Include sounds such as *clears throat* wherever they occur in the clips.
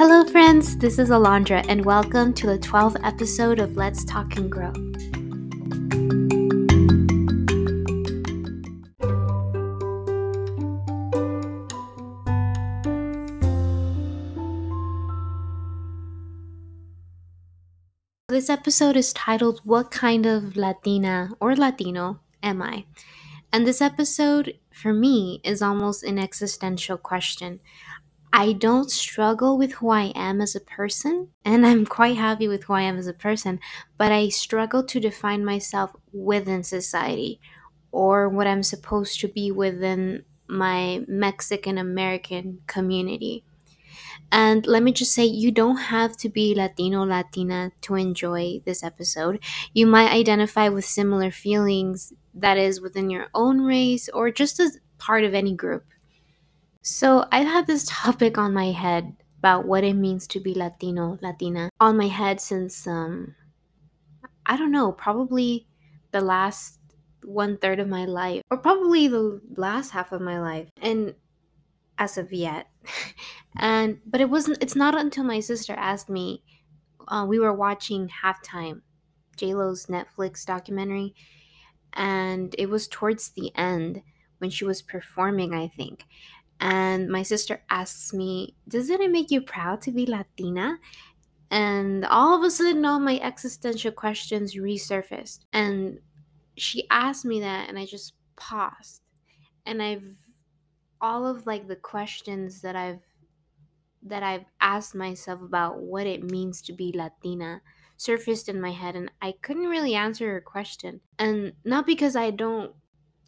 Hello, friends. This is Alondra, and welcome to the 12th episode of Let's Talk and Grow. This episode is titled What Kind of Latina or Latino Am I? And this episode, for me, is almost an existential question. I don't struggle with who I am as a person, and I'm quite happy with who I am as a person, but I struggle to define myself within society or what I'm supposed to be within my Mexican American community. And let me just say, you don't have to be Latino, Latina to enjoy this episode. You might identify with similar feelings that is within your own race or just as part of any group. So I've had this topic on my head about what it means to be Latino, Latina on my head since, um, I don't know, probably the last one third of my life, or probably the last half of my life. And as of yet. *laughs* and but it wasn't it's not until my sister asked me uh, we were watching halftime j-lo's netflix documentary and it was towards the end when she was performing i think and my sister asks me doesn't it make you proud to be latina? And all of a sudden all my existential questions resurfaced. And she asked me that and i just paused. And i've all of like the questions that I've that I've asked myself about what it means to be Latina surfaced in my head and I couldn't really answer her question. And not because I don't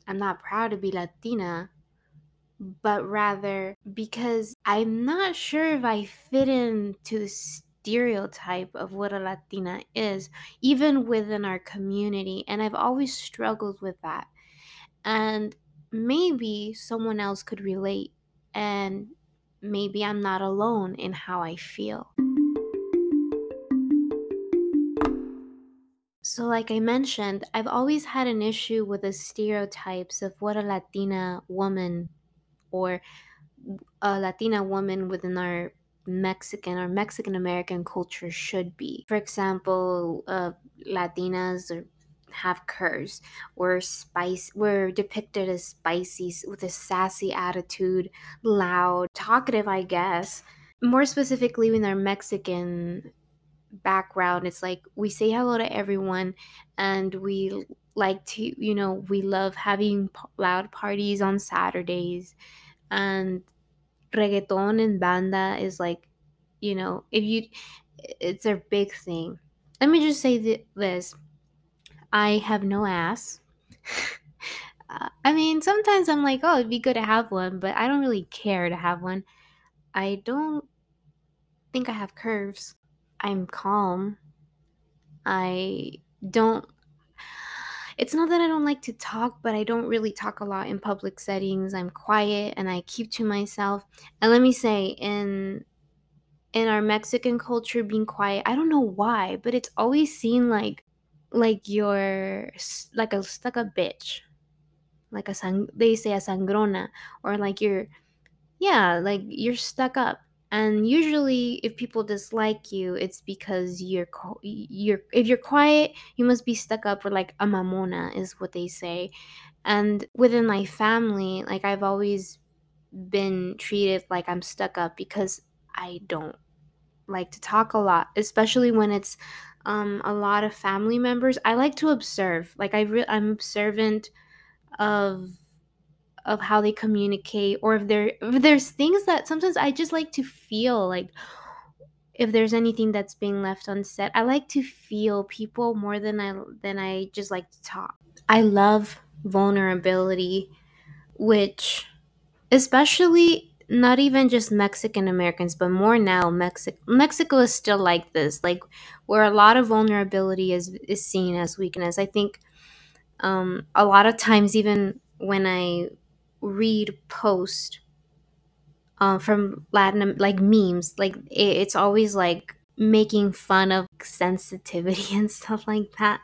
I'm not proud to be Latina, but rather because I'm not sure if I fit into the stereotype of what a Latina is, even within our community. And I've always struggled with that. And maybe someone else could relate and maybe I'm not alone in how I feel. So, like I mentioned, I've always had an issue with the stereotypes of what a Latina woman or a Latina woman within our Mexican or Mexican American culture should be. For example, uh, Latinas have curves. We're spice we're depicted as spicy with a sassy attitude, loud, talkative, I guess. More specifically in our Mexican background, it's like we say hello to everyone and we like to, you know, we love having loud parties on Saturdays and reggaeton and banda is like, you know, if you it's a big thing. Let me just say this I have no ass. *laughs* uh, I mean, sometimes I'm like, oh, it'd be good to have one, but I don't really care to have one. I don't think I have curves. I'm calm. I don't. It's not that I don't like to talk, but I don't really talk a lot in public settings. I'm quiet and I keep to myself. And let me say, in in our Mexican culture, being quiet, I don't know why, but it's always seen like like you're like a stuck a bitch like a sang they say a sangrona or like you're yeah like you're stuck up and usually if people dislike you it's because you're you're if you're quiet you must be stuck up or like a mamona is what they say and within my family like i've always been treated like i'm stuck up because i don't like to talk a lot especially when it's um, a lot of family members, I like to observe. Like I re- I'm observant of of how they communicate or if there if there's things that sometimes I just like to feel like if there's anything that's being left unsaid. I like to feel people more than I than I just like to talk. I love vulnerability which especially not even just Mexican Americans, but more now Mexico Mexico is still like this, like where a lot of vulnerability is is seen as weakness. I think um, a lot of times, even when I read post uh, from Latin like memes, like it, it's always like making fun of sensitivity *laughs* and stuff like that,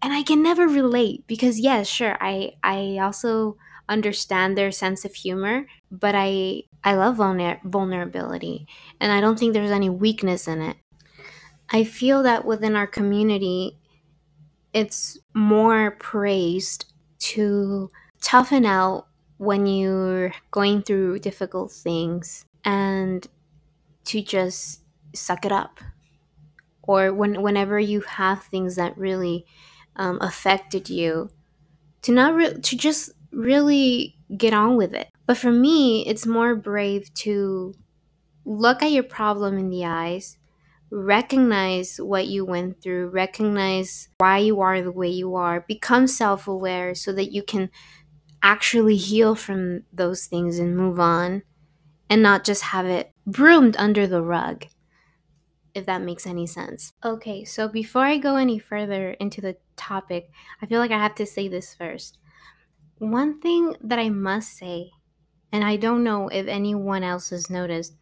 and I can never relate because yes, sure, I I also understand their sense of humor, but I I love vulner- vulnerability and I don't think there's any weakness in it. I feel that within our community it's more praised to toughen out when you're going through difficult things and to just suck it up. Or when whenever you have things that really um, affected you to not re- to just really get on with it. But for me it's more brave to look at your problem in the eyes recognize what you went through recognize why you are the way you are become self-aware so that you can actually heal from those things and move on and not just have it broomed under the rug if that makes any sense. Okay, so before I go any further into the topic, I feel like I have to say this first. One thing that I must say, and I don't know if anyone else has noticed,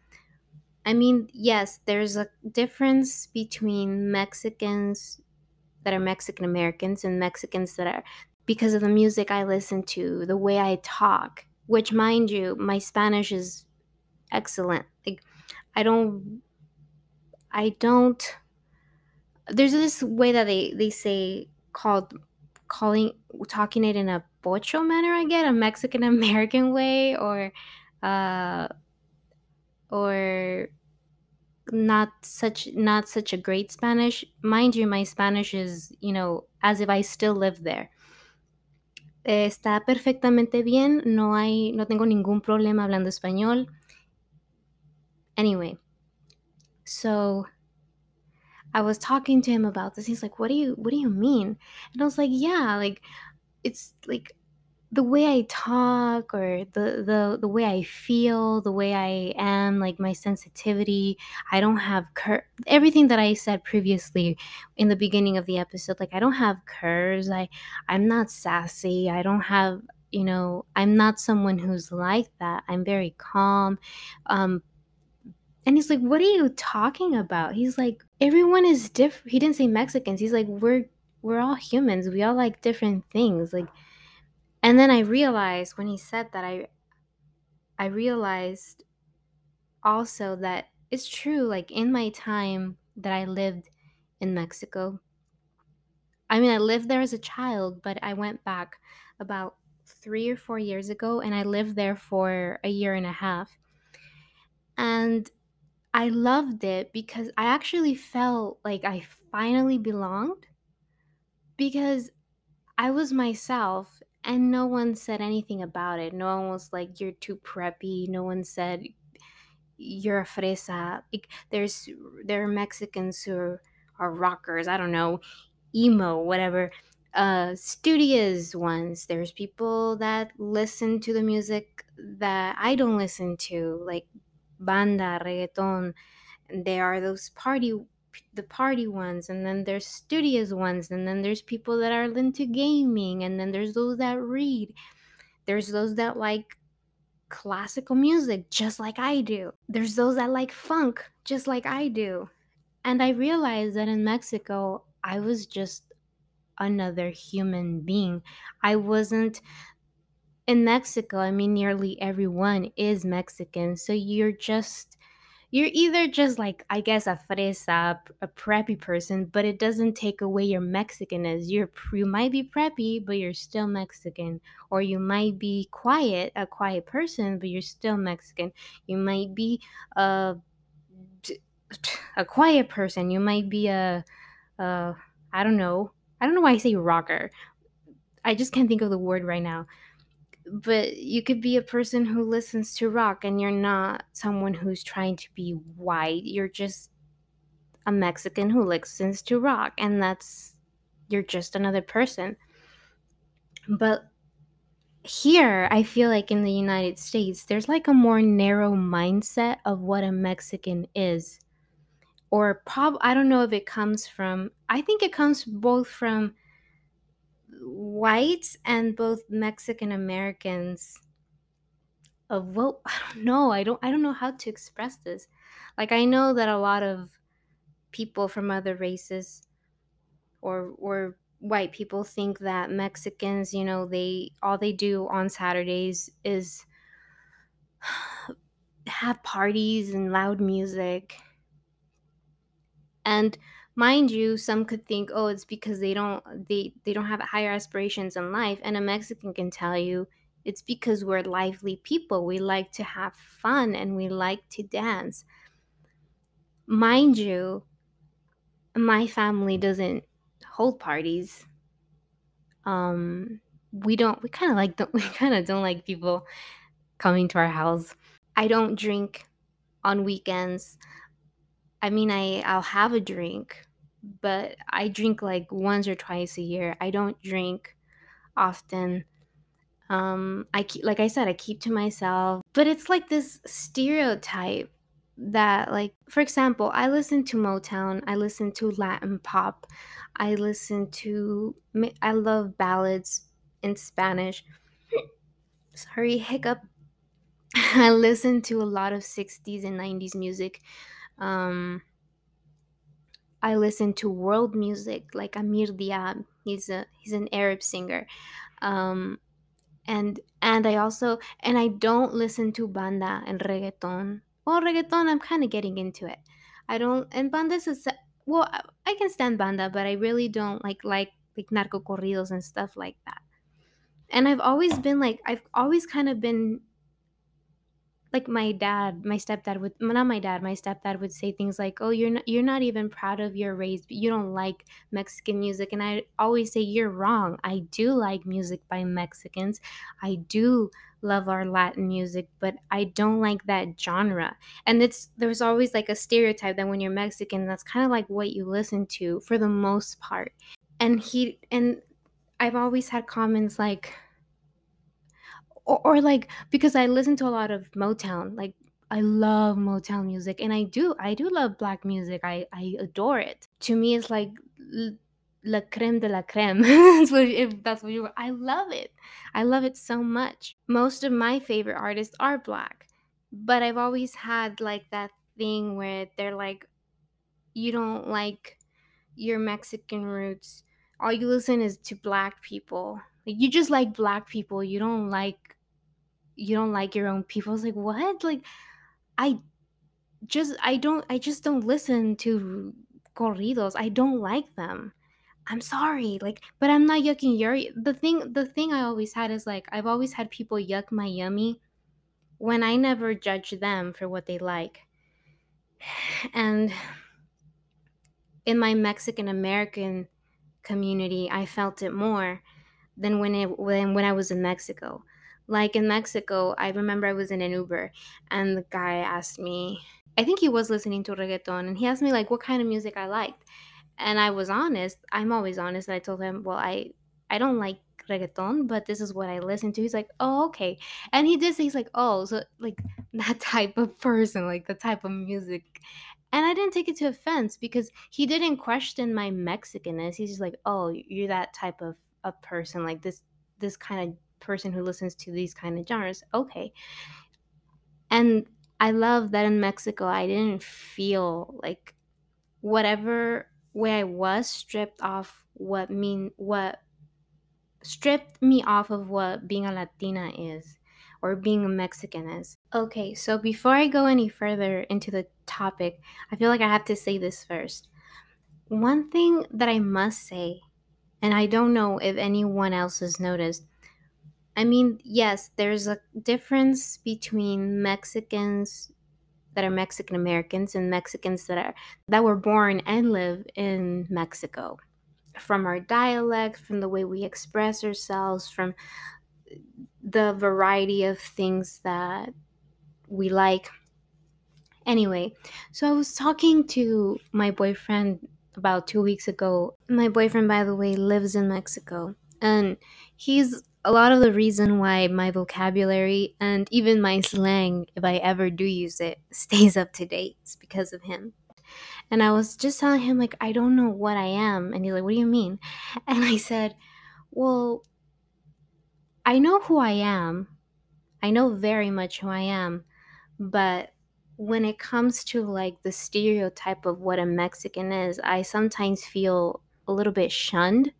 I mean, yes, there's a difference between Mexicans that are Mexican Americans and Mexicans that are because of the music I listen to, the way I talk, which, mind you, my Spanish is excellent. Like, I don't I don't. There's this way that they they say called calling talking it in a pocho manner. I get a Mexican American *laughs* way or uh or not such not such a great Spanish. Mind you, my Spanish is you know as if I still live there. Está perfectamente bien. No hay no tengo ningún problema hablando español. Anyway, so I was talking to him about this. He's like, "What do you what do you mean?" And I was like, "Yeah, like it's like the way I talk or the the the way I feel, the way I am, like my sensitivity. I don't have cur- everything that I said previously in the beginning of the episode. Like I don't have curves. I I'm not sassy. I don't have you know i'm not someone who's like that i'm very calm um and he's like, What are you talking about? He's like, Everyone is different. He didn't say Mexicans. He's like, We're we're all humans. We all like different things. Like and then I realized when he said that I I realized also that it's true, like in my time that I lived in Mexico. I mean I lived there as a child, but I went back about three or four years ago and I lived there for a year and a half. And I loved it because I actually felt like I finally belonged because I was myself and no one said anything about it. No one was like, you're too preppy. No one said, you're a fresa. Like, there's, there are Mexicans who are, are rockers. I don't know, emo, whatever. Uh, studious ones. There's people that listen to the music that I don't listen to, like banda, reggaeton. There are those party the party ones and then there's studious ones and then there's people that are into gaming and then there's those that read. There's those that like classical music just like I do. There's those that like funk just like I do. And I realized that in Mexico I was just another human being. I wasn't in Mexico, I mean, nearly everyone is Mexican. So you're just, you're either just like, I guess, a fresa, a preppy person, but it doesn't take away your Mexicanness. You're, you might be preppy, but you're still Mexican. Or you might be quiet, a quiet person, but you're still Mexican. You might be uh, a, a quiet person. You might be a, a, I don't know. I don't know why I say rocker. I just can't think of the word right now but you could be a person who listens to rock and you're not someone who's trying to be white. You're just a Mexican who listens to rock and that's you're just another person. But here, I feel like in the United States, there's like a more narrow mindset of what a Mexican is. Or prob I don't know if it comes from I think it comes both from whites and both Mexican Americans of well *laughs* I don't know I don't I don't know how to express this like I know that a lot of people from other races or or white people think that Mexicans, you know, they all they do on Saturdays is *sighs* have parties and loud music. And mind you, some could think, "Oh, it's because they don't they they don't have higher aspirations in life." And a Mexican can tell you, it's because we're lively people. We like to have fun and we like to dance. Mind you, my family doesn't hold parties. Um we don't we kind of like don't *laughs* we kind of don't like people coming to our house. I don't drink on weekends. I mean, I I'll have a drink, but I drink like once or twice a year. I don't drink often. Um, I keep, like I said, I keep to myself. But it's like this stereotype that, like, for example, I listen to Motown. I listen to Latin pop. I listen to. I love ballads in Spanish. *clears throat* Sorry, hiccup. *laughs* I listen to a lot of 60s and 90s music. Um, I listen to world music like Amr Diab. He's a he's an Arab singer. Um, and and I also and I don't listen to banda and reggaeton. Well, reggaeton, I'm kind of getting into it. I don't and banda is well, I- I can stand banda, but I really don't like like like narco corridos and stuff like that. And I've always been like I've always kind of been like my dad, my stepdad would not my dad, my stepdad would say things like, "Oh, you're not you're not even proud of your race. But you don't like Mexican music." And I always say, "You're wrong. I do like music by Mexicans. I do love our Latin music, but I don't like that genre." And it's there's always like a stereotype that when you're Mexican, that's kind of like what you listen to for the most part. And he and I've always had comments like or, or like because I listen to a lot of Motown, like I love Motown music, and I do, I do love black music. I I adore it. To me, it's like la creme de la creme. *laughs* that's what, if that's what you. I love it. I love it so much. Most of my favorite artists are black, but I've always had like that thing where they're like, you don't like your Mexican roots. All you listen is to black people. Like you just like black people. You don't like you don't like your own people. I was like, what? Like, I just, I don't, I just don't listen to corridos. I don't like them. I'm sorry, like, but I'm not yucking your. The thing, the thing I always had is like, I've always had people yuck my yummy when I never judge them for what they like. *sighs* And in my Mexican American community, I felt it more than when it when when I was in Mexico. Like in Mexico, I remember I was in an Uber and the guy asked me, I think he was listening to reggaeton and he asked me like what kind of music I liked. And I was honest. I'm always honest. And I told him, "Well, I I don't like reggaeton, but this is what I listen to." He's like, "Oh, okay." And he did say he's like, "Oh, so like *laughs* that type of person, like the type of music." And I didn't take it to offense because he didn't question my Mexicanness. He's just like, "Oh, you're that type of a person, like this this kind of person who listens to these kind of genres." Okay. And I love that in Mexico I didn't feel like whatever way I was stripped off what mean what stripped me off of what being a Latina is or being a Mexican is. Okay, so before I go any further into the topic, I feel like I have to say this first. One thing that I must say, and I don't know if anyone else has noticed, I mean, yes, there's a difference between Mexicans that are Mexican Americans and Mexicans that are that were born and live in Mexico. From our dialect, from the way we express ourselves, from the variety of things that we like. Anyway, so I was talking to my boyfriend about two weeks ago. My boyfriend, by the way, lives in Mexico, and he's a lot of the reason why my vocabulary and even my slang, if I ever do use it, *laughs* stays up to date. It's because of him. And I was just telling him, like, I don't know what I am. And he's like, What do you mean? *laughs* And I said, Well, I know who I am. I know very much who I am. But when it comes to like the stereotype of what a Mexican is, I sometimes feel a little bit shunned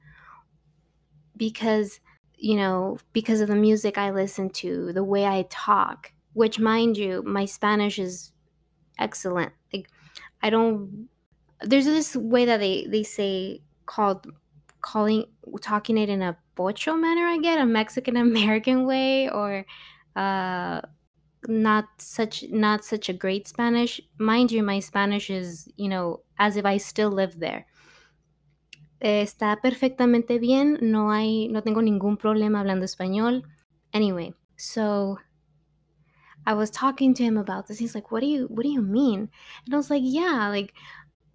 because you know because of the music i listen to the way i talk which mind you my spanish is excellent. Like i don't there's this way that they they say called calling talking it in a pocho manner i get a mexican american way or uh not such not such a great spanish. Mind you my spanish is you know as if i still live there está perfectamente bien no hay no tengo ningún problema hablando español anyway so i was talking to him about this he's like what do you what do you mean and i was like yeah like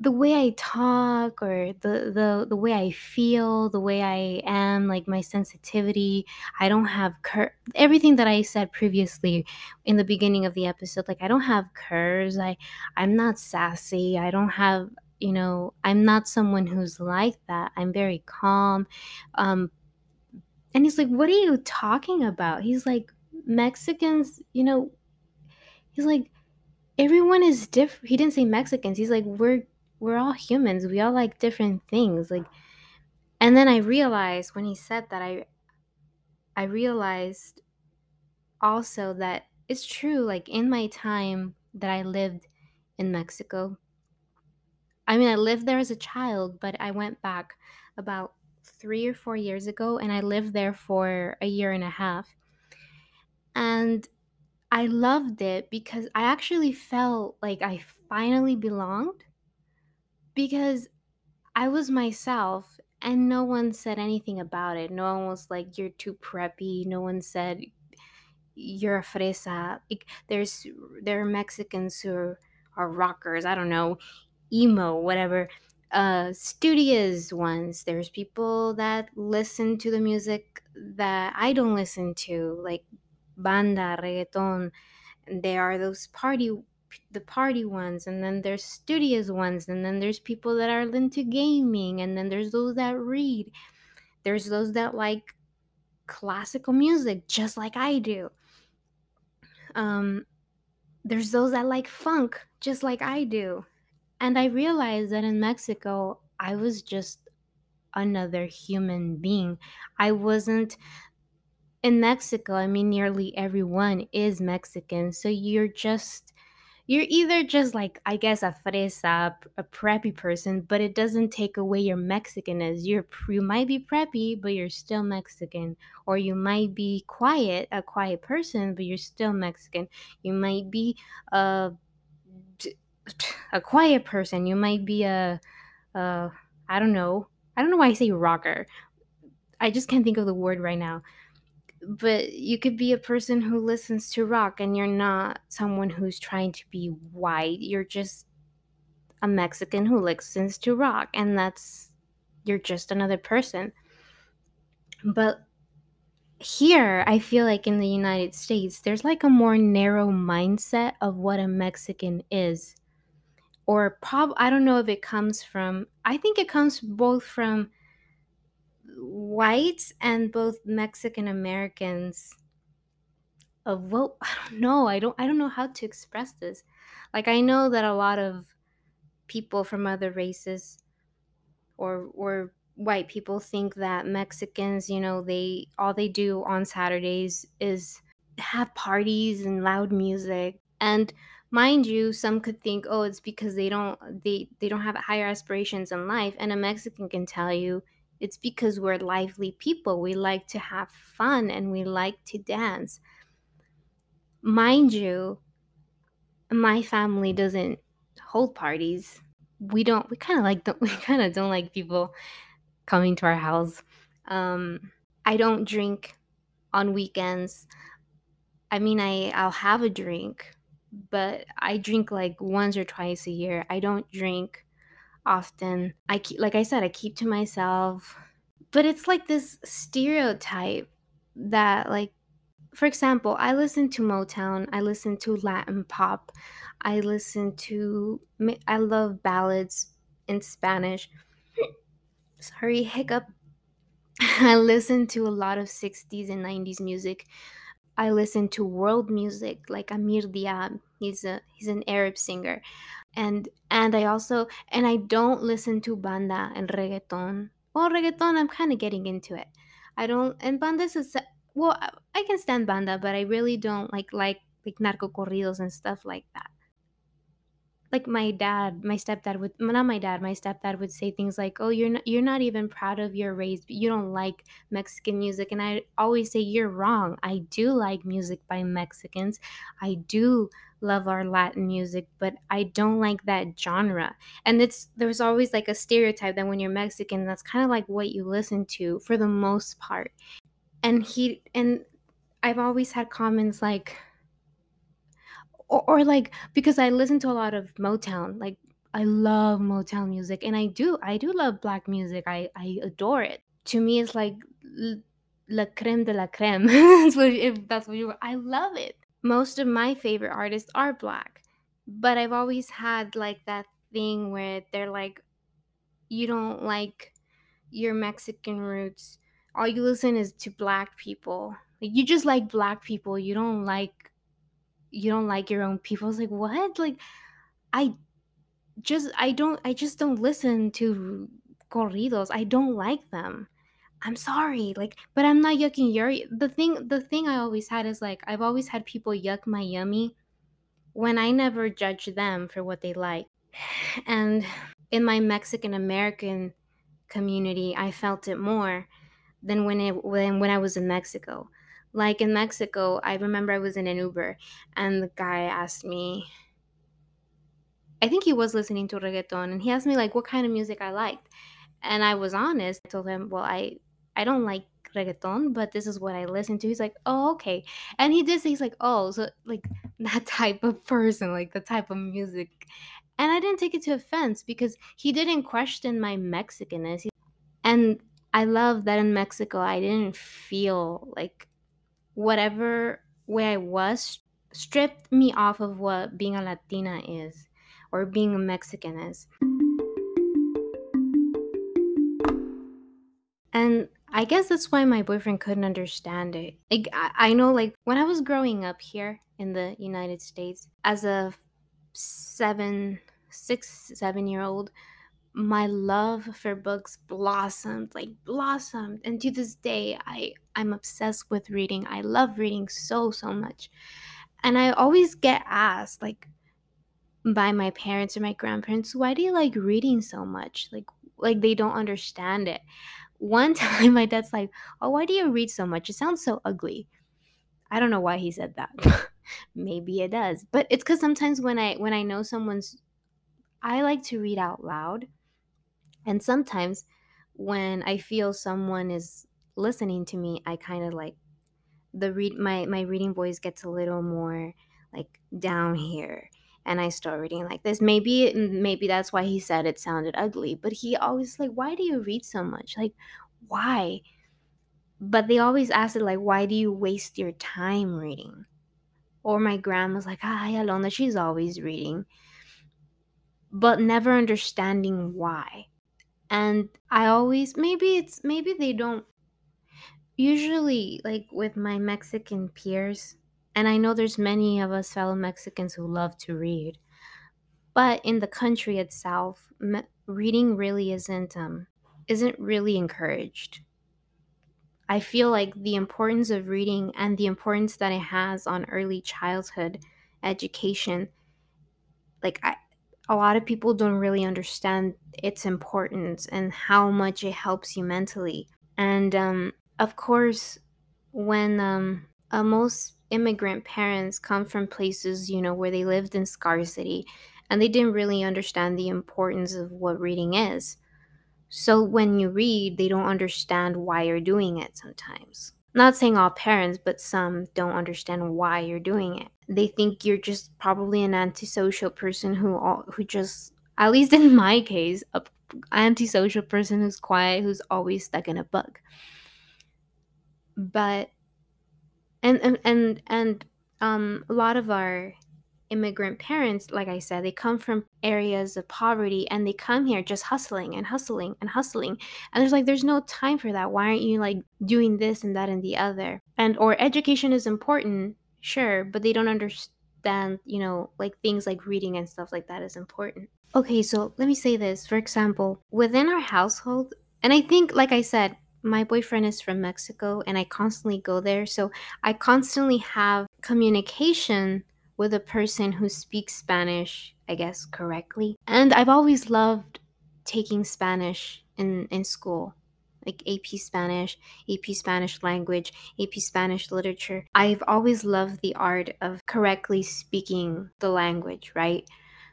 the way I talk or the the the way I feel, the way I am, like my sensitivity, I don't have cur- everything that I said previously in the beginning of the episode. Like I don't have curves. I I'm not sassy. I don't have you know I'm not someone who's like that. I'm very calm. Um, and he's like, "What are you talking about?" He's like, "Mexicans, you know." He's like, everyone is different. He didn't say Mexicans. He's like, we're we're all humans. We all like different things. Like and then I realized when he said that I I realized also that it's true like in my time that I lived in Mexico. I mean, I lived there as a child, but I went back about 3 or 4 years ago and I lived there for a year and a half. And I loved it because I actually felt like I finally belonged because I was myself and no one said anything about it. No one was like, you're too preppy. No one said, you're a fresa. Like, there's, there are Mexicans who are, are rockers. I don't know, emo, whatever. Uh, studious ones. There's people that listen to the music that I don't listen to, like banda, reggaeton. There are those party the party ones and then there's studious ones and then there's people that are into gaming and then there's those that read there's those that like classical music just like i do um there's those that like funk just like i do and i realized that in mexico i was just another human being i wasn't in mexico i mean nearly everyone is mexican so you're just you're either just like I guess a fresa, a preppy person, but it doesn't take away your Mexicanness. You're you might be preppy, but you're still Mexican, or you might be quiet, a quiet person, but you're still Mexican. You might be a a quiet person. You might be a, a I don't know. I don't know why I say rocker. I just can't think of the word right now but you could be a person who listens to rock and you're not someone who's trying to be white. You're just a Mexican who listens to rock and that's you're just another person. But here, I feel like in the United States, there's like a more narrow mindset of what a Mexican is. Or prob I don't know if it comes from I think it comes both from whites and both Mexican Americans of well *laughs* I don't know I don't I don't know how to express this. Like I know that a lot of people from other races or or white people think that Mexicans you know they all they do on Saturdays is have parties and loud music. And mind you some could think oh it's because they don't they they don't have higher aspirations in life and a Mexican can tell you it's because we're lively people. We like to have fun and we like to dance. Mind you, my family doesn't hold parties. We don't. We kind of like. Don't, *laughs* we kind of don't like people coming to our house. Um, I don't drink on weekends. I mean, I I'll have a drink, but I drink like once or twice a year. I don't drink often. I keep, like I said, I keep to myself. But it's like this stereotype that, like, for example, I listen to Motown, I listen to Latin pop, I listen to, I love ballads in Spanish. *clears throat* Sorry, hiccup. *laughs* I listen to a lot of 60s and 90s music. I listen to world music like Amr Diab. He's a he's an Arab singer and and I also and I don't listen to banda and reggaeton. Well, reggaeton, I'm kind of getting into it. I don't and banda is well, I can stand banda, but I really don't like like like narco corridos and stuff like that. Like my dad, my stepdad would not my dad, my stepdad would say things like, "Oh, you're not you're not even proud of your race. You don't like Mexican music." And I always say, "You're wrong. I do like music by Mexicans. I do love our Latin music, but I don't like that genre." And it's there's always like a stereotype that when you're Mexican, that's kind of like what you listen to for the most part. And he and I've always had comments like or, or like because I listen to a lot of Motown, like I love Motown music, and I do, I do love black music. I I adore it. To me, it's like la creme de la creme. *laughs* If that's what you. I love it. Most of my favorite artists are black, but I've always had like that thing where they're like, you don't like your Mexican roots. All you listen is to black people. Like you just like black people. You don't like you don't like your own people. I was like, what? Like I just I don't I just don't listen to corridos. I don't like them. I'm sorry. Like, but I'm not yucking your the thing the thing I always had is like I've always had people yuck my yummy when I never judge them for what they like. *sighs* And in my Mexican American community, I felt it more than when it when when I was in Mexico. Like in Mexico, I remember I was in an Uber and the guy asked me I think he was listening to reggaeton and he asked me like what kind of music I liked. And I was honest. I told him, "Well, I I don't like reggaeton, but this is what I listen to." He's like, "Oh, okay." And he did say he's like, "Oh, so like *laughs* that type of person, like the type of music." And I didn't take it to offense because he didn't question my Mexicanness. And I love that in Mexico I didn't feel like whatever way I was stripped me off of what being a Latina is or being a Mexican is. And I guess that's why my boyfriend couldn't understand it. Like I, I know like when I was growing up here in the United States as a seven, six, seven year old, my love for books blossomed, like blossomed. And to this day I I'm obsessed with reading. I love reading so so much. And I always get asked like by my parents or my grandparents, why do you like reading so much? Like like they don't understand it. One *laughs* time my dad's like, "Oh, why do you read so much? It sounds so ugly." I don't know why he said that. *laughs* Maybe it does. But it's cuz sometimes when I when I know someone's I like to read out loud. And sometimes when I feel someone is listening to me, I kind of like the read my my reading voice gets a little more like down here and i start reading like this. Maybe maybe that's why he said it sounded ugly but he always like why do you read so much? Like why? But they always ask it like why do you waste your time reading? Or my grandma's like ah alona she's always reading. But never understanding why. And i always maybe it's maybe they don't Usually, like with my Mexican peers, and I know there's many of us fellow Mexicans who love to read, but in the country itself, reading really isn't um isn't really encouraged. I feel like the importance of reading and the importance that it has on early childhood education, like I, a lot of people don't really understand its importance and how much it helps you mentally. And um, of course, when um, uh, most immigrant parents come from places, you know, where they lived in scarcity and they didn't really understand the importance of what reading is. So when you read, they don't understand why you're doing it sometimes. Not saying all parents, but some don't understand why you're doing it. They think you're just probably an antisocial person who all, who just at least in *laughs* my case, a antisocial person who's quiet, who's always stuck in a book. But and and and, um, a lot of our immigrant parents like i said they come from areas of poverty and they come here just hustling and hustling and hustling. And there's like there's no time for that. Why aren't you like doing this and that and the other? And or education is important sure but they don't understand you know like things like reading and stuff like that is important. Okay so let me say this. For example within our household and i think like i said my boyfriend is from Mexico and I constantly go there. So I constantly have communication with a person who speaks Spanish, I guess, correctly. And I've always loved taking Spanish in, in school, like AP Spanish, AP Spanish language, AP Spanish literature. I've always loved the art of correctly speaking the language, right?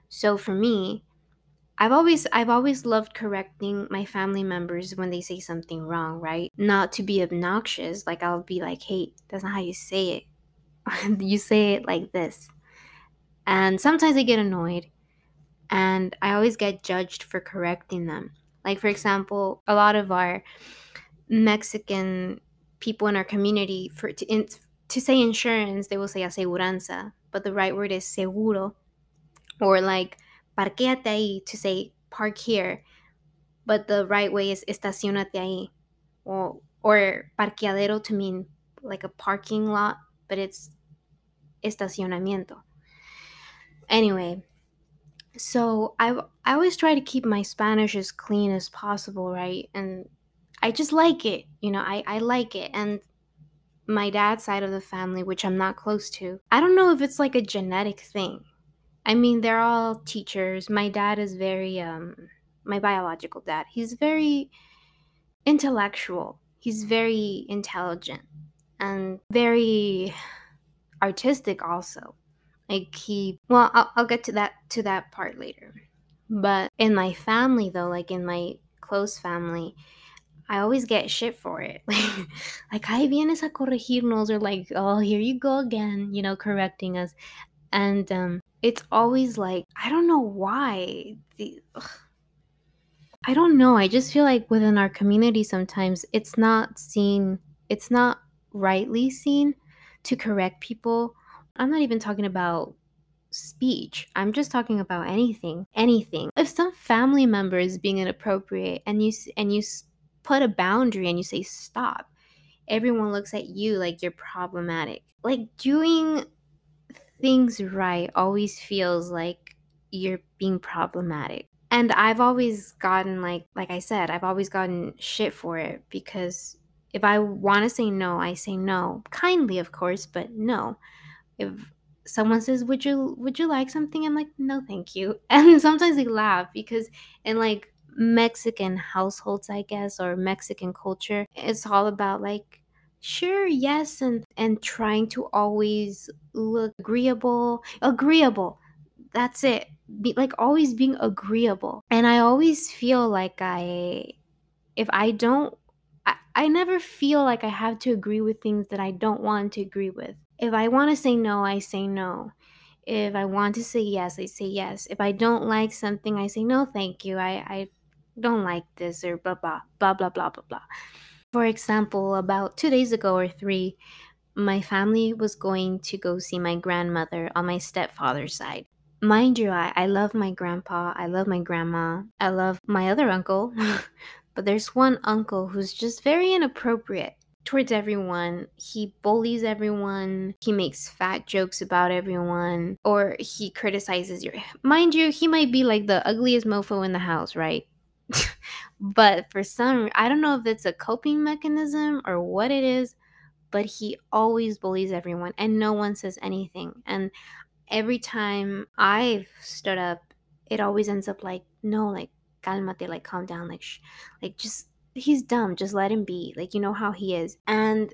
So for me, I've always I've always loved correcting my family members when they say something wrong, right? Not to be obnoxious, like I'll be like, "Hey, that's not how you say it. *laughs* you say it like this." And sometimes I get annoyed and I always get judged for correcting them. Like for example, a lot of our Mexican people in our community for to, in, to say insurance, they will say aseguranza, but the right word is seguro. Or like parquéate ahí to say park here, but the right way is estacionate ahí. Or, or parqueadero to mean like a parking lot, but it's estacionamiento. Anyway, so I I always try to keep my Spanish as clean as possible, right? And I just like it, you know. I I like it, and my dad's side of the family, which I'm not close to, I don't know if it's like a genetic thing. I mean, they're all teachers. My dad is very um my biological dad. He's very intellectual. He's very intelligent and very artistic also. Like he well, I'll, I'll get to that to that part later. But in my family though, like in my close family, I always get shit for it. *laughs* like, ay, vienes a corregirnos, or like, oh, here you go again, you know, correcting us. And um, it's always like I don't know why. The, I don't know. I just feel like within our community sometimes it's not seen. It's not rightly seen to correct people. I'm not even talking about speech. I'm just talking about anything. Anything. If some family member is being inappropriate and you and you put a boundary and you say stop, everyone looks at you like you're problematic. Like doing things right always feels like you're being problematic. And I've always gotten like like I said, I've always gotten shit for it because if I want to say no, I say no. Kindly, of course, but no. If someone says, "Would you would you like something?" I'm like, "No, thank you." *laughs* And sometimes they laugh because in like Mexican households, I guess, or Mexican culture, it's all about like Sure, yes, and and trying to always look agreeable. Agreeable. That's it. Be, like always being agreeable. And I always feel like I if I don't I, I never feel like I have to agree with things that I don't want to agree with. If I want to say no, I say no. If I want to say yes, I say yes. If I don't like something, I say no, thank you. I, I don't like this or blah blah blah blah blah blah blah. For example, about two days ago or three, my family was going to go see my grandmother on my stepfather's side. Mind you, I, I love my grandpa, I love my grandma, I love my other uncle, *laughs* but there's one uncle who's just very inappropriate towards everyone. He bullies everyone, he makes fat jokes about everyone, or he criticizes your. Mind you, he might be like the ugliest mofo in the house, right? *laughs* but for some I don't know if it's a coping mechanism or what it is, but he always bullies everyone and no one says anything. And every time I've stood up, it always ends up like, no, like calmate, like calm down, like sh- like just he's dumb, just let him be. Like you know how he is. And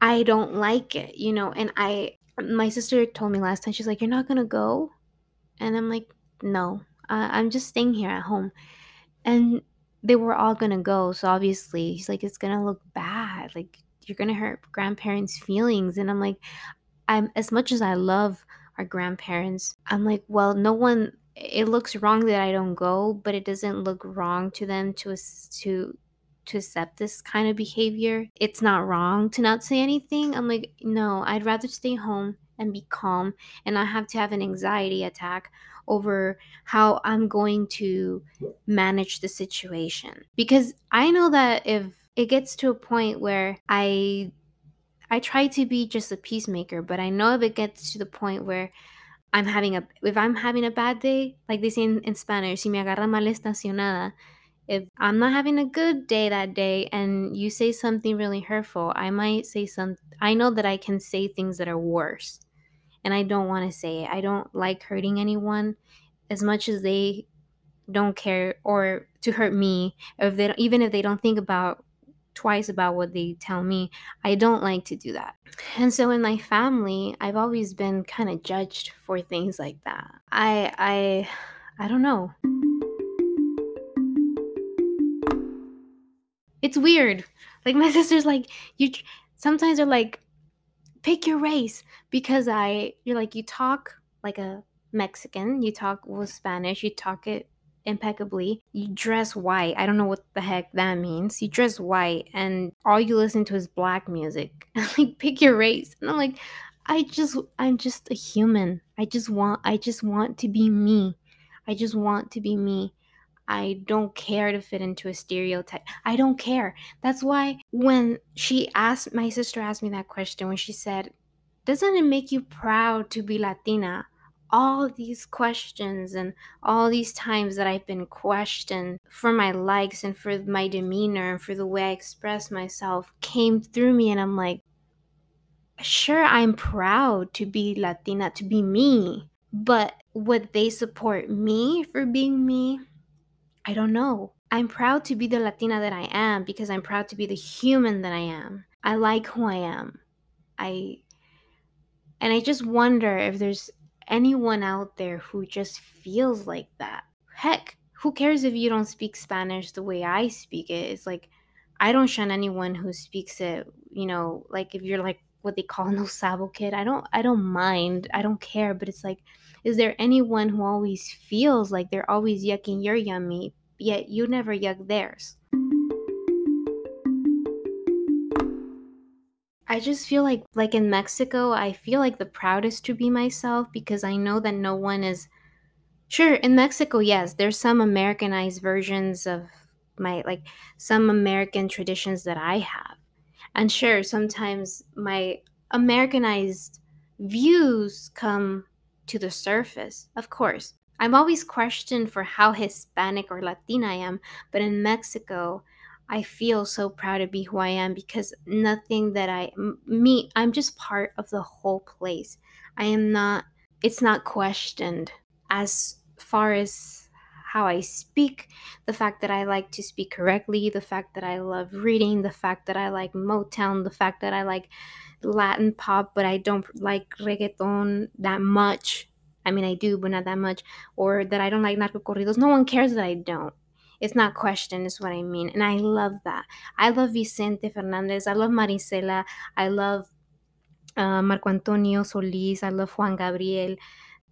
I don't like it, you know, and I my sister told me last time she's like, "You're not going to go?" And I'm like, "No, uh, I'm just staying here at home. And they were all gonna go. So obviously, he's like, it's gonna look bad. Like, you're gonna hurt grandparents' feelings. And I'm like, I'm as much as I love our grandparents, I'm like, well, no one. It looks wrong that I don't go, but it doesn't look wrong to them to to to accept this kind of behavior. It's not wrong to not say anything. I'm like, no, I'd rather stay home and be calm and not have to have an anxiety attack over how I'm going to manage the situation. Because I know that if it gets to a point where I I try to be just a peacemaker, but I know if it gets to the point where I'm having a if I'm having a bad day, like they say in, in Spanish, si me agarra mal estacionada, if I'm not having a good day that day and you say something really hurtful, I might say some I know that I can say things that are worse. And I don't want to say it. I don't like hurting anyone as much as they don't care or to hurt me if they even if they don't think about twice about what they tell me i don't like to do that. And so in my family i've always been kind of judged for things like that. I i i don't know. It's weird. Like my *laughs* sister's like you sometimes they're like pick your race because i you're like you talk like a mexican you talk with spanish you talk it impeccably. You dress white. I don't know what the heck that means. You dress white and all you listen to is black music. *laughs* like pick your race. And I'm like, I just I'm just a human. I just want I just want to be me. I just want to be me. I don't care to fit into a stereotype. I don't care. That's why when she asked my sister asked me that question when she said, "Doesn't it make you proud to be Latina?" all these questions and all these times that I've been questioned for my likes and for my demeanor and for the way I express myself came through me. And I'm like, sure, I'm proud to be Latina, to be me. But would they support me for being me? I don't know. I'm proud to be the Latina that I am because I'm proud to be the human that I am. I like who I am. I and I just wonder if there's anyone out there who just feels like that. Heck, who cares if you don't speak Spanish the way I speak it? It's like I don't shun anyone who speaks it, you know, like if you're like what they call no sabo kid. I don't I don't mind. I don't care, but it's like is there anyone who always feels like they're always yucking your yummy, yet you never yuck theirs? I just feel like like in Mexico, I feel like the proudest to be myself because I know that no one is Sure, in Mexico, yes, there's some Americanized versions of my like some American traditions that I have. And sure, sometimes my Americanized views come to the surface, of course. I'm always questioned for how Hispanic or Latina I am, but in Mexico, I feel so proud to be who I am because nothing that I me I'm just part of the whole place. I am not it's not questioned as far as how I speak, the fact that I like to speak correctly, the fact that I love reading, the fact that I like Motown, the fact that I like Latin pop, but I don't like reggaeton that much. I mean, I do, but not that much. Or that I don't like narco corridos. No one cares that I don't. It's not questioned, is what I mean. And I love that. I love Vicente Fernandez. I love Marisela. I love uh, Marco Antonio Solis. I love Juan Gabriel.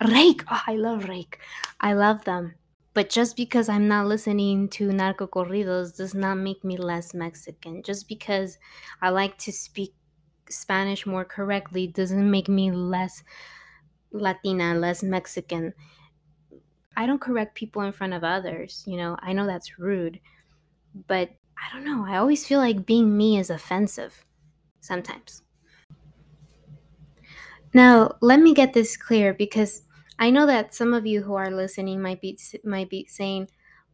Reik. Oh, I love Reik. I love them. But just because I'm not listening to narco corridos does not make me less Mexican. Just because I like to speak Spanish more correctly doesn't make me less Latina, less Mexican. I don't correct people in front of others. You know, I know that's rude, but I don't know. I always feel like being me is offensive sometimes. Now, let me get this clear because I know that some of you who are listening might be might be saying,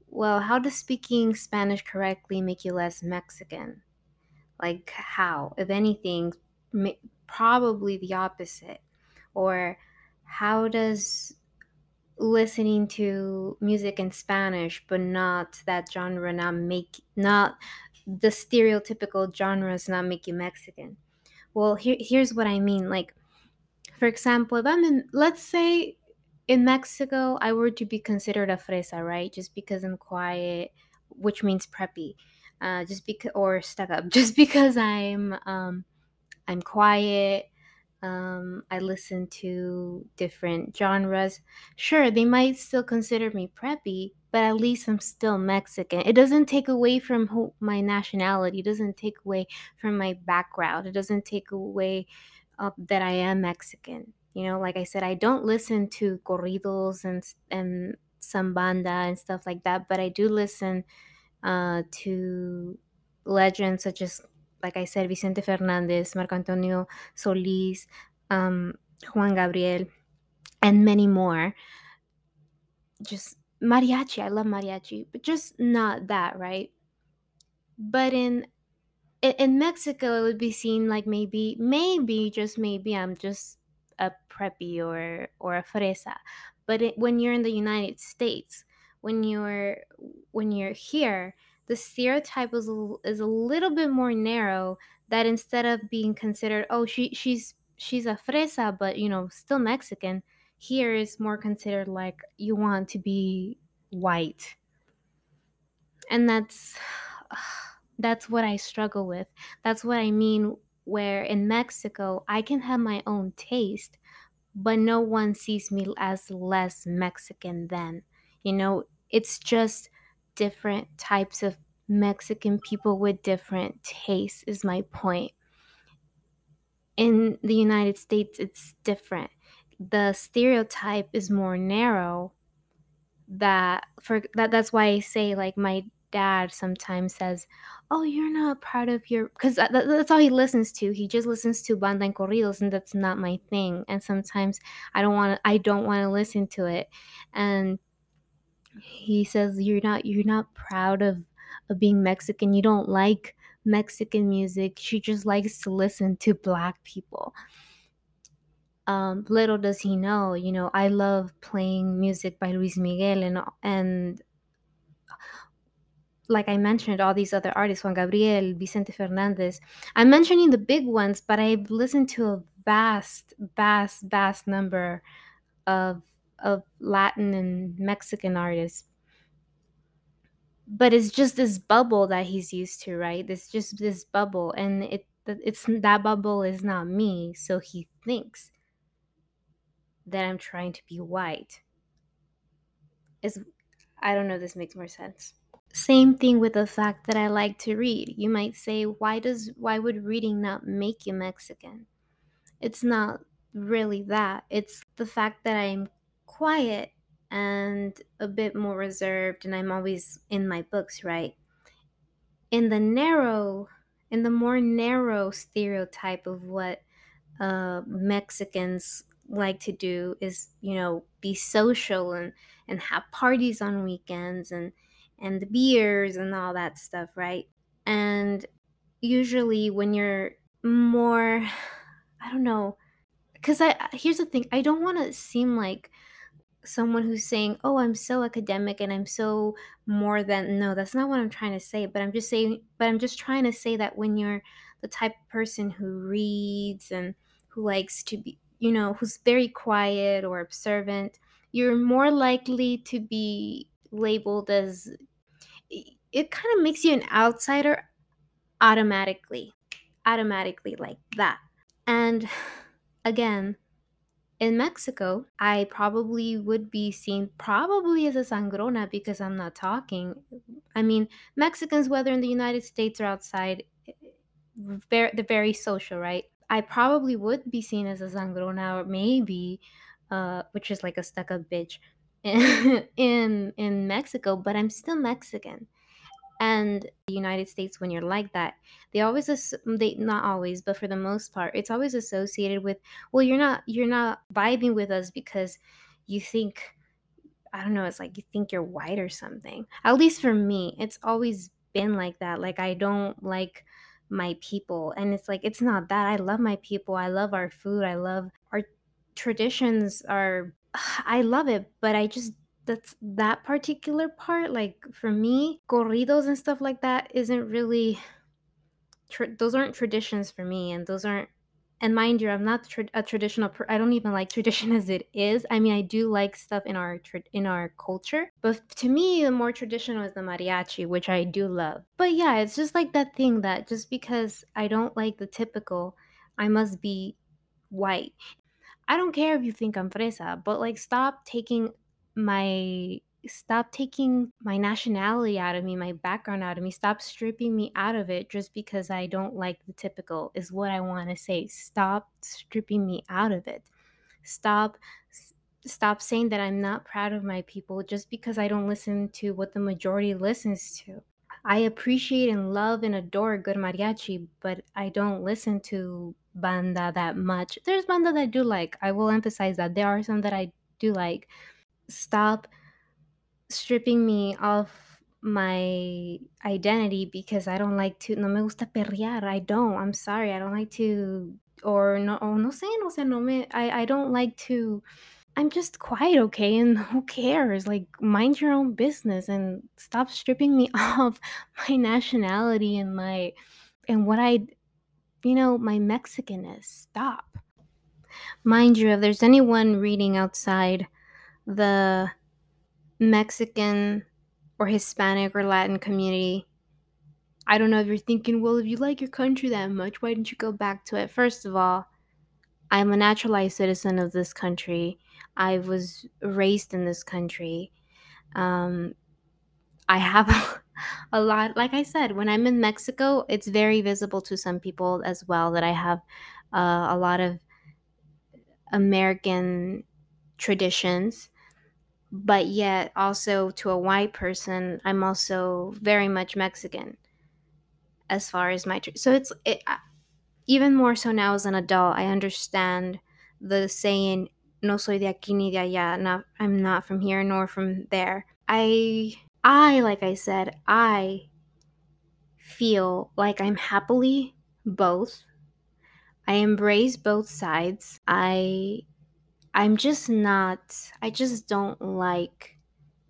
"Well, how does speaking Spanish correctly make you less Mexican?" Like how? If anything, probably the opposite. Or how does listening to music in Spanish but not that genre not make not the stereotypical genres not make you Mexican. Well, here here's what I mean. Like, for example, if I'm in, let's say in Mexico, I were to be considered a fresa, right? Just because I'm quiet, which means preppy, uh, just because or stuck up, *laughs* just because I'm um, I'm quiet, um, I listen to different genres. Sure, they might still consider me preppy, but at least I'm still Mexican. It doesn't take away from who, my nationality. It doesn't take away from my background. It doesn't take away uh, that I am Mexican. You know, like I said, I don't listen to corridos and and sambanda and stuff like that, but I do listen uh, to legends such as like I said, Vicente Fernandez, Marco Antonio Solis, um, Juan Gabriel, and many more. Just mariachi. I love mariachi, but just not that, right? But in in Mexico, it would be seen like maybe, maybe, just maybe, I'm just a preppy or or a fresa. But it, when you're in the United States, when you're when you're here, the stereotype is a, is a little bit more narrow. That instead of being considered, oh, she she's she's a fresa, but you know, still Mexican. Here is more considered like you want to be white, and that's *sighs* that's what I struggle with. That's what I mean where in Mexico I can have my own taste, but no one sees me as less Mexican than. You know, it's just different types of Mexican people with different tastes, is my point. In the United States, it's different. The stereotype is more narrow. That for that that's why I say like my dad sometimes says, "Oh, you're not proud of your," because that, that's all he listens to. He just listens to banda and corridos, and that's not my thing. And sometimes I don't want to. I don't want to listen to it. And he says, "You're not. You're not proud of of being Mexican. You don't like Mexican music. She just likes to listen to black people." Um, little does he know, you know, I love playing music by Luis Miguel and and like I mentioned, all these other artists, Juan Gabriel, Vicente Fernandez. I'm mentioning the big ones, but I've listened to a vast, vast, vast number of of Latin and Mexican artists. But it's just this bubble that he's used to, right? It's just this bubble, and it it's that bubble is not me, so he thinks that I'm trying to be white. Is I don't know if this makes more sense. Same thing with the fact that I like to read. You might say, why does why would reading not make you Mexican? It's not really that. It's the fact that I'm quiet and a bit more reserved and I'm always in my books, right? In the narrow in the more narrow stereotype of what uh, Mexicans like to do is, you know, be social and and have parties on weekends and and the beers and all that stuff, right? And usually when you're more *sighs* I don't know, cuz I here's the thing, I don't want to seem like someone who's saying, "Oh, I'm so academic and I'm so more than." No, that's not what I'm trying to say, but I'm just saying but I'm just trying to say that when you're the type of person who reads and who likes to be, you know, who's very quiet or observant, you're more likely to be labeled as it kind of makes you an outsider automatically automatically like that and *sighs* again in Mexico, I probably would be seen probably as a sangrona because I'm not talking. I mean, Mexicans, whether in the United States or outside, they're, they're very social, right? I probably would be seen as a sangrona or maybe, uh, which is like a stuck up bitch *laughs* in in Mexico, but I'm still Mexican. And the United States, when you're like that, they always mm, they not always, but for the most part, it's always associated with well, you're not you're not vibing with us because you think I don't know, it's like you think you're white or something. At least for me, it's always been like that. Like I don't like my people, and it's like it's not that. I love my people. I love our food. I love our traditions. Are *sighs* I love it, but I just that's that particular part like for me corridos and stuff like that isn't really those aren't traditions for me and those aren't and mind you i'm not tra- a traditional per- i don't even like *laughs* tradition as it is. I mean i do like stuff in our tra- in our culture but to me the more traditional is the mariachi which i do love. But yeah it's just like that thing that just because i don't like the typical i must be white. I don't care if you think i'm fresa but like stop taking my stop taking my nationality out of me, my background out of me, stop stripping me out of it just because I don't like the typical, is what I want to say. Stop stripping me out of it. Stop stop saying that I'm not proud of my people just because I don't listen to what the majority listens to. I appreciate and love and adore good mariachi, but I don't listen to banda that much. There's banda that I do like. I will emphasize that there are some that I do like stop stripping me of my identity because I don't like to no me gusta perrear. I don't. I'm sorry. I don't like to or no o no sé, no sé, no me I I don't like to I'm just quiet, okay? And *laughs* who cares? Like mind your own business and stop stripping me *laughs* of my nationality and my and what I you know, my Mexicanness. Stop. Mind you, if there's anyone reading outside the Mexican or Hispanic or Latin community, I don't know if you're thinking, well, if you like your country that much, why didn't you go back to it? First of all, I'm a naturalized citizen of this country. I was raised in this country. Um, I have *laughs* a lot, like I said, when I'm in Mexico, it's very visible to some people as well that I have uh, a lot of American traditions but yet also to a white person i'm also very much mexican as far as my so it's it, even more so now as an adult i understand the saying no soy de aquí ni de allá not, i'm not from here nor from there. I i like i said i feel like i'm happily both. I embrace both sides. I i'm just not i just don't like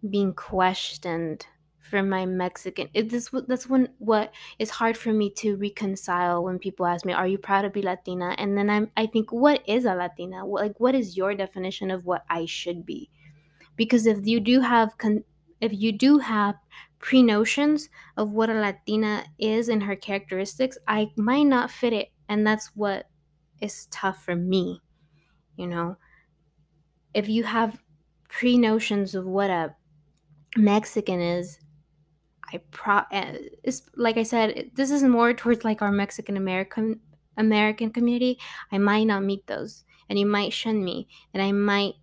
being questioned for my Mexican. It, this that's when what is hard for me to reconcile when people ask me, "Are you proud to be Latina?" And then I'm I think, what is a Latina? Like, what is your definition of what I should be? Because if you do have con- if you do have pre notions of what a Latina is and her characteristics, I might not fit it, and that's what is tough for me. You know, if you have pre notions of what a Mexican is, I pro uh, it's like I said, this is more towards like our Mexican American American community. I might not meet those, and you might shun me, and I might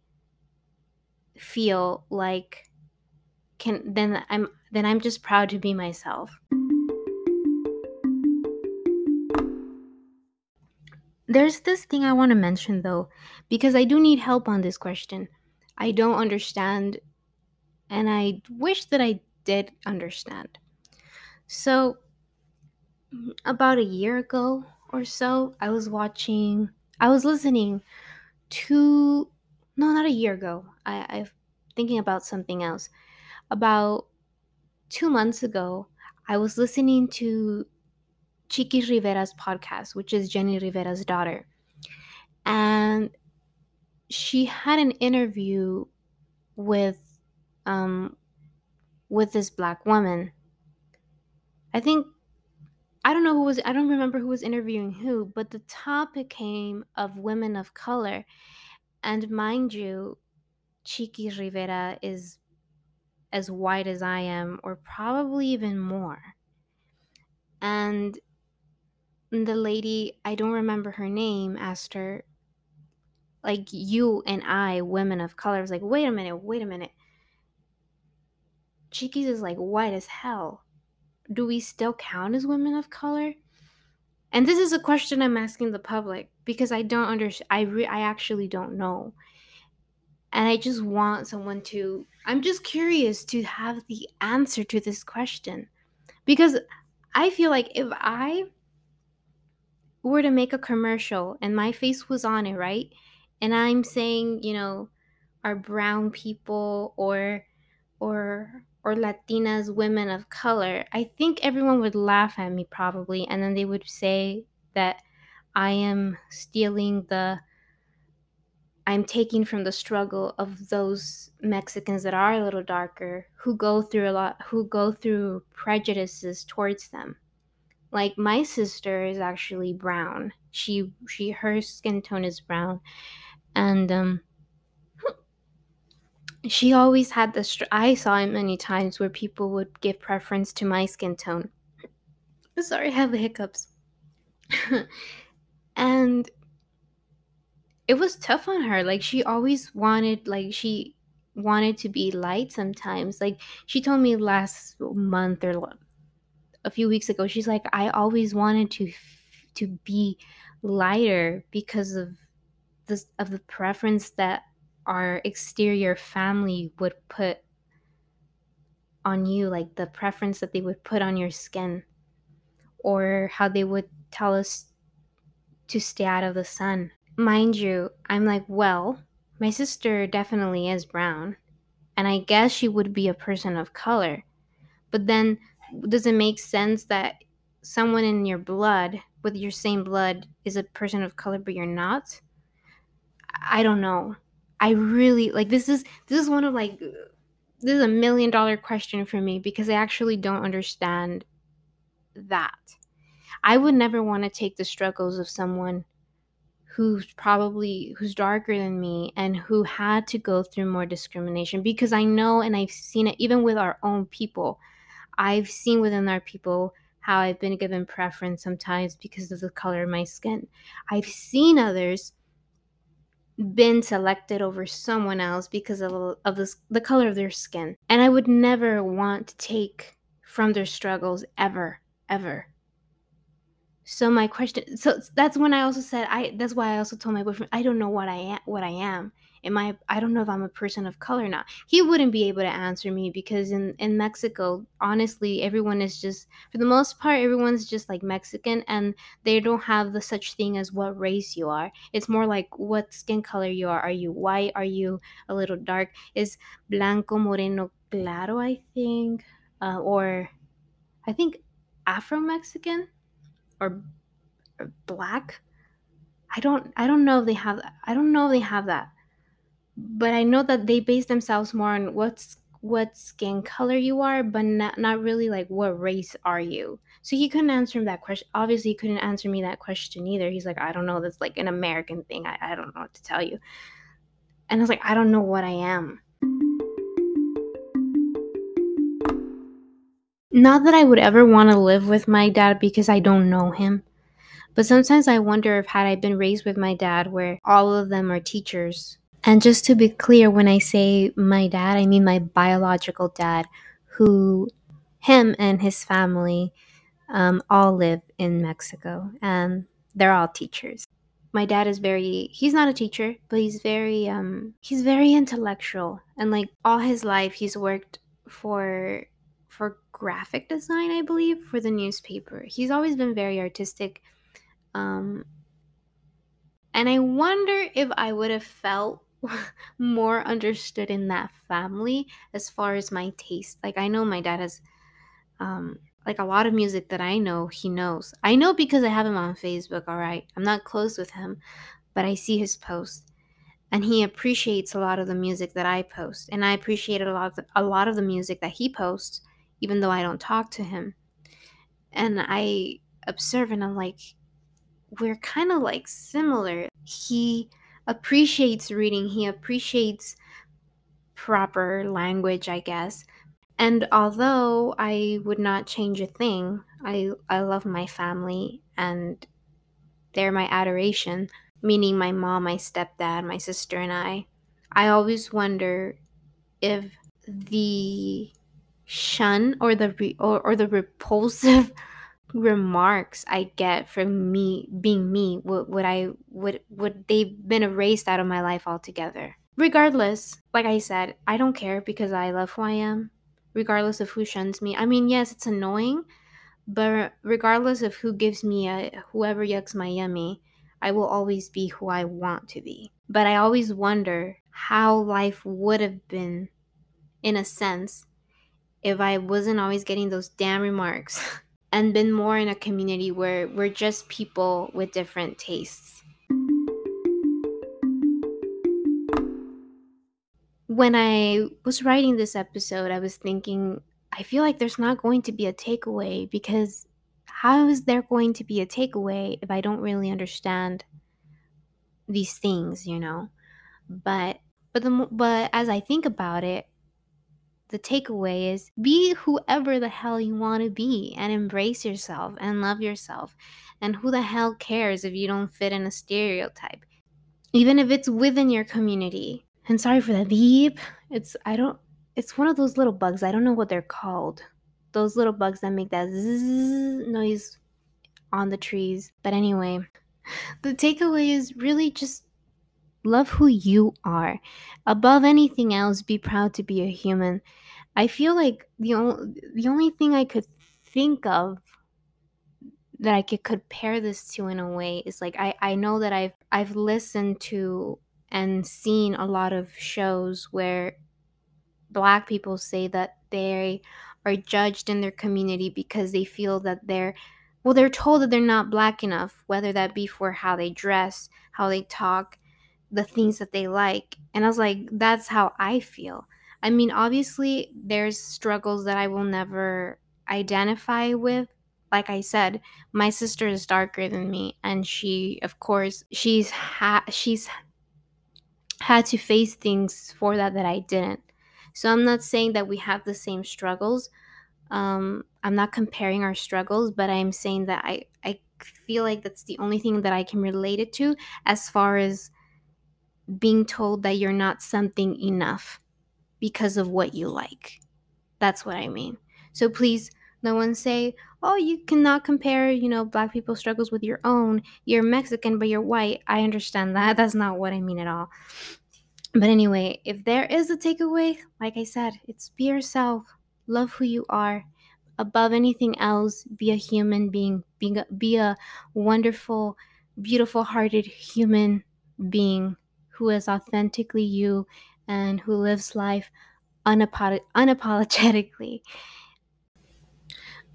feel like can then I'm then I'm just proud to be myself. There's this thing I want to mention though, because I do need help on this question. I don't understand, and I wish that I did understand. So, about a year ago or so, I was watching, I was listening to, no, not a year ago. I, I'm thinking about something else. About two months ago, I was listening to Chiquis Rivera's podcast, which is Jenni Rivera's daughter. And she had an interview with um with this black woman. I think I don't know who was I don't remember who was interviewing who, but the topic came of women of color. And mind you, Chiquis Rivera is as white as I am, or probably even more. And the lady, I don't remember her name, asked her, like, you and I, women of color, I was like, wait a minute, wait a minute. Chiquis is like white as hell. Do we still count as women of color? And this is a question I'm asking the public because I don't understand. I re- I actually don't know, and I just want someone to. I'm just curious to have the answer to this question because I feel like if I were to make a commercial and my face was on it, right, and I'm saying, you know, are brown people or or or Latinas, women of color, I think everyone would laugh at me probably, and then they would say that I am stealing the, I'm taking from the struggle of those Mexicans that are a little darker, who go through a lot, who go through prejudices towards them. Like my sister is actually brown. She she her skin tone is brown, and um *laughs* she always had the str- i saw it many times where people would give preference to my skin tone. *laughs* Sorry i have the hiccups. *laughs* And it was tough on her. Like she always wanted like she wanted to be light sometimes. Like she told me last month or a few weeks ago she's like i always wanted to to be lighter because of this of the preference that our exterior family would put on you, like the preference that they would put on your skin, or how they would tell us to stay out of the sun. Mind you, I'm like, well, my sister definitely is brown, and I guess she would be a person of color. But then, does it make sense that someone in your blood, with your same blood, is a person of color, but you're not? I don't know. I really like this is this is one of like this is a million dollar question for me because I actually don't understand that. I would never want to take the struggles of someone who's probably who's darker than me and who had to go through more discrimination because I know and I've seen it even with our own people. I've seen within our people how I've been given preference sometimes because of the color of my skin. I've seen others been selected over someone else because of, of this, the color of their skin. And I would never want to take from their struggles ever, ever. So my question so that's when I also said I that's why I also told my boyfriend I don't know what I am what I am am I I don't know if I'm a person of color or not. He wouldn't be able to answer me because in in Mexico, honestly, everyone is just for the most part everyone's just like Mexican and they don't have the such thing as what race you are. It's more like what skin color you are. Are you white? Are you a little dark? Is blanco moreno claro, I think. Uh, or I think Afro Mexican or, or black. I don't I don't know if they have I don't know if they have that but I know that they base themselves more on what's what skin color you are, but not not really like what race are you. So he couldn't answer him that question. Obviously, he couldn't answer me that question either. He's like, I don't know. That's like an American thing. I, I don't know what to tell you. And I was like, I don't know what I am. Not that I would ever want to live with my dad because I don't know him. But sometimes I wonder if had I been raised with my dad where all of them are teachers and just to be clear, when I say my dad, I mean my biological dad, who him and his family um, all live in Mexico, and they're all teachers. My dad is very he's not a teacher, but he's very um he's very intellectual and like all his life he's worked for for graphic design, I believe, for the newspaper. He's always been very artistic. Um and I wonder if I would have felt *laughs* more understood in that family as far as my taste. Like I know my dad has um like a lot of music that I know he knows. I know because I have him on Facebook, all right. I'm not close with him, but I see his posts and he appreciates a lot of the music that I post and I appreciate a lot of the, a lot of the music that he posts even though I don't talk to him. And I observe and I'm like we're kind of like similar. He appreciates reading, he appreciates proper language, I guess. And although I would not change a thing, I, I love my family and they're my adoration, meaning my mom, my stepdad, my sister, and I. I always wonder if the shun or the re- or, or the repulsive remarks I get from me being me would, would I would would they've been erased out of my life altogether. Regardless, like I said, I don't care because I love who I am, regardless of who shuns me. I mean, yes, it's annoying, but regardless of who gives me a whoever yucks my yummy, I will always be who I want to be. But I always wonder how life would have been in a sense if I wasn't always getting those damn remarks *laughs* and been more in a community where we're just people with different tastes. When I was writing this episode, I was thinking, I feel like there's not going to be a takeaway because how is there going to be a takeaway if I don't really understand these things, you know? But but the but as I think about it, the takeaway is be whoever the hell you want to be and embrace yourself and love yourself. And who the hell cares if you don't fit in a stereotype? Even if it's within your community. And sorry for the beep. It's, I don't, it's one of those little bugs. I don't know what they're called. Those little bugs that make that zzz noise on the trees. But anyway, the takeaway is really just love who you are. Above anything else, be proud to be a human I feel like the only the only thing I could think of that I could compare this to in a way is like I I know that I've I've listened to and seen a lot of shows where black people say that they are judged in their community because they feel that they're well they're told that they're not black enough whether that be for how they dress how they talk the things that they like. And i was like that's how i feel i mean obviously there's struggles that i will never identify with. Like i said my sister is darker than me and she of course she's ha- she's had to face things for that that i didn't. So I'm not saying that we have the same struggles. Um, I'm not comparing our struggles, but I'm saying that I, I feel like that's the only thing that I can relate it to as far as being told that you're not something enough because of what you like. That's what I mean. So please, no one say, oh, you cannot compare, you know, black people's struggles with your own. You're Mexican, but you're white. I understand that. *laughs* That's not what I mean at all. But anyway, if there is a takeaway, like I said, it's be yourself, love who you are. Above anything else, be a human being, be be a wonderful, beautiful hearted human being who is authentically you and who lives life unapo- unapologetically.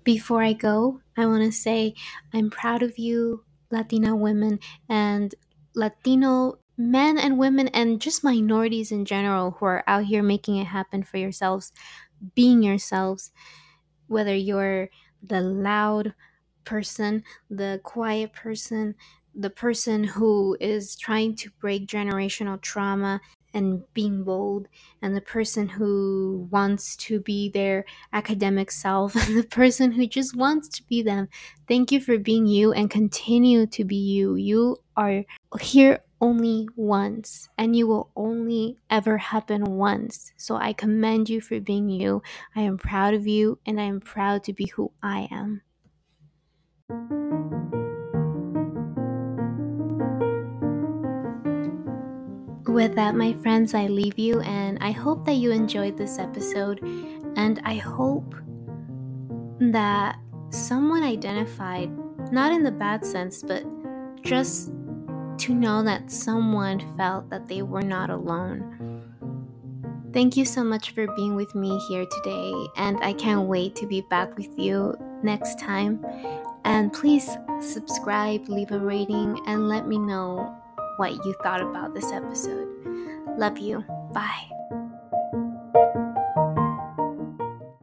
Before I go, I want to say I'm proud of you, Latina women, and Latino men and women and just minorities in general who are out here making it happen for yourselves, being yourselves, whether you're the loud person, the quiet person, the person who is trying to break generational trauma and being bold, and the person who wants to be their academic self, *laughs* and the person who just wants to be them. Thank you for being you and continue to be you. You are here only once and you will only ever happen once. So I commend you for being you. I am proud of you and I am proud to be who I am. With that, my friends, I leave you and I hope that you enjoyed this episode. And I hope that someone identified, not in the bad sense, but just to know that someone felt that they were not alone. Thank you so much for being with me here today, and I can't wait to be back with you next time. And please subscribe, leave a rating, and let me know what you thought about this episode. Love you. Bye.